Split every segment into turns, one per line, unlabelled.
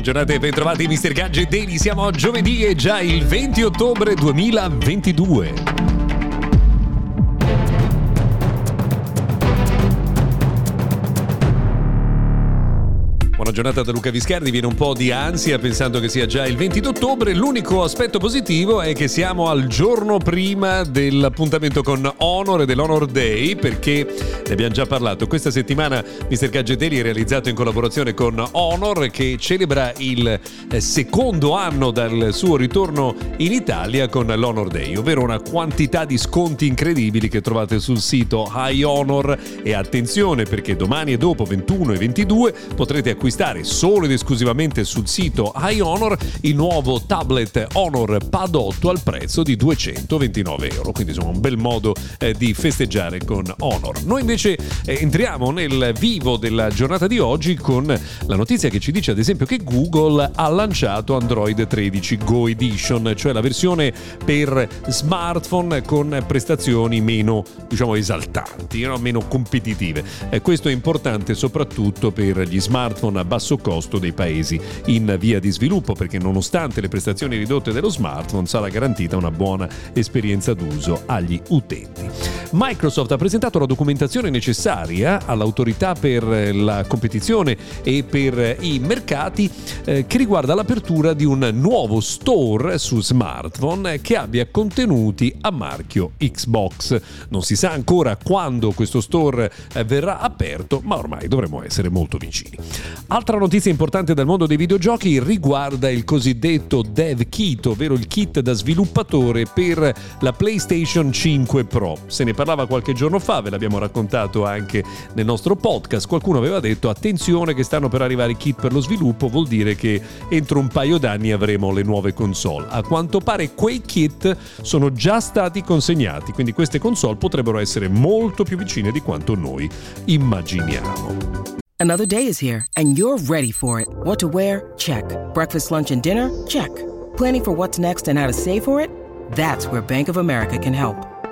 Buona giornata e bentrovati Mr. Gadget Daily. Siamo a giovedì e già il 20 ottobre 2022. Buona giornata da Luca Viscardi, viene un po' di ansia pensando che sia già il 20 ottobre. L'unico aspetto positivo è che siamo al giorno prima dell'appuntamento con Honor e dell'Honor Day, perché ne abbiamo già parlato. Questa settimana Mr. Gadgeteli è realizzato in collaborazione con Honor che celebra il eh, secondo anno dal suo ritorno in Italia con l'Honor Day, ovvero una quantità di sconti incredibili che trovate sul sito High Honor e attenzione perché domani e dopo 21 e 22 potrete acquistare acquistare solo ed esclusivamente sul sito iHonor il nuovo tablet Honor Pad 8 al prezzo di 229 euro. Quindi insomma un bel modo eh, di festeggiare con Honor. Noi invece eh, entriamo nel vivo della giornata di oggi con la notizia che ci dice ad esempio che Google ha lanciato Android 13 Go Edition, cioè la versione per smartphone con prestazioni meno diciamo esaltanti, no? meno competitive. Eh, questo è importante soprattutto per gli smartphone a basso costo dei paesi in via di sviluppo perché nonostante le prestazioni ridotte dello smartphone sarà garantita una buona esperienza d'uso agli utenti. Microsoft ha presentato la documentazione necessaria all'autorità per la competizione e per i mercati eh, che riguarda l'apertura di un nuovo store su smartphone che abbia contenuti a marchio Xbox. Non si sa ancora quando questo store eh, verrà aperto, ma ormai dovremo essere molto vicini. Altra notizia importante dal mondo dei videogiochi riguarda il cosiddetto Dev Kit, ovvero il kit da sviluppatore per la PlayStation 5 Pro. Se ne parlava qualche giorno fa, ve l'abbiamo raccontato anche nel nostro podcast. Qualcuno aveva detto attenzione che stanno per arrivare i kit per lo sviluppo, vuol dire che entro un paio d'anni avremo le nuove console. A quanto pare quei kit sono già stati consegnati, quindi queste console potrebbero essere molto più vicine di quanto noi immaginiamo.
Another day is here, and you're ready for it. What to wear? Check. Breakfast, lunch, and dinner? Check. Planning for what's next and how to save for it? That's where Bank of America can help.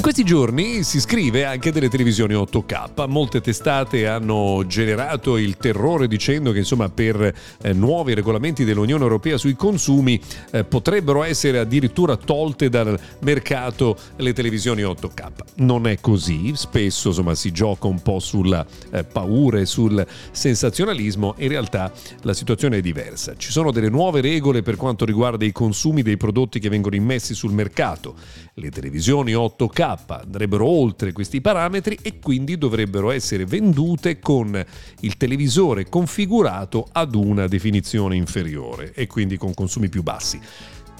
In questi giorni si scrive anche delle televisioni 8K. Molte testate hanno generato il terrore dicendo che insomma per eh, nuovi regolamenti dell'Unione Europea sui consumi eh, potrebbero essere addirittura tolte dal mercato le televisioni 8K. Non è così, spesso insomma si gioca un po' sulla eh, paura e sul sensazionalismo, in realtà la situazione è diversa. Ci sono delle nuove regole per quanto riguarda i consumi dei prodotti che vengono immessi sul mercato. Le televisioni 8K andrebbero oltre questi parametri e quindi dovrebbero essere vendute con il televisore configurato ad una definizione inferiore e quindi con consumi più bassi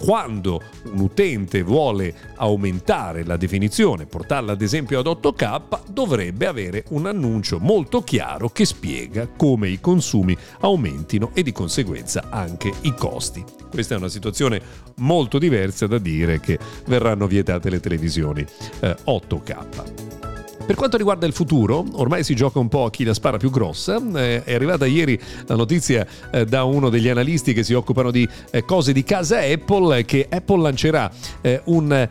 quando un utente vuole aumentare la definizione, portarla ad esempio ad 8K, dovrebbe avere un annuncio molto chiaro che spiega come i consumi aumentino e di conseguenza anche i costi. Questa è una situazione molto diversa da dire che verranno vietate le televisioni eh, 8K. Per quanto riguarda il futuro, ormai si gioca un po' a chi la spara più grossa. Eh, è arrivata ieri la notizia eh, da uno degli analisti che si occupano di eh, cose di casa Apple che Apple lancerà un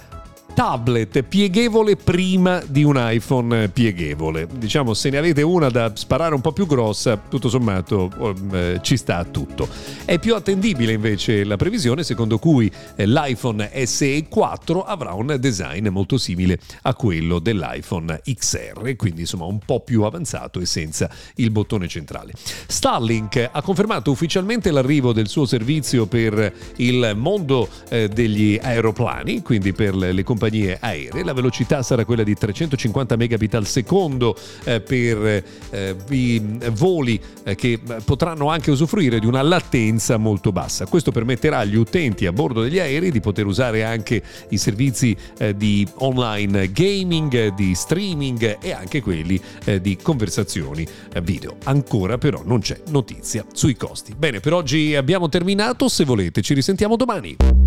tablet pieghevole prima di un iPhone pieghevole. Diciamo, se ne avete una da sparare un po' più grossa, tutto sommato eh, ci sta tutto. È più attendibile invece la previsione secondo cui eh, l'iPhone SE 4 avrà un design molto simile a quello dell'iPhone XR, quindi insomma un po' più avanzato e senza il bottone centrale. Starlink ha confermato ufficialmente l'arrivo del suo servizio per il mondo eh, degli aeroplani, quindi per le compagnie compagnie aeree. La velocità sarà quella di 350 megabit al secondo eh, per eh, i voli eh, che potranno anche usufruire di una latenza molto bassa. Questo permetterà agli utenti a bordo degli aerei di poter usare anche i servizi di online gaming, di streaming e anche quelli di conversazioni video. Ancora però non c'è notizia sui costi. Bene, per oggi abbiamo terminato, se volete ci risentiamo domani.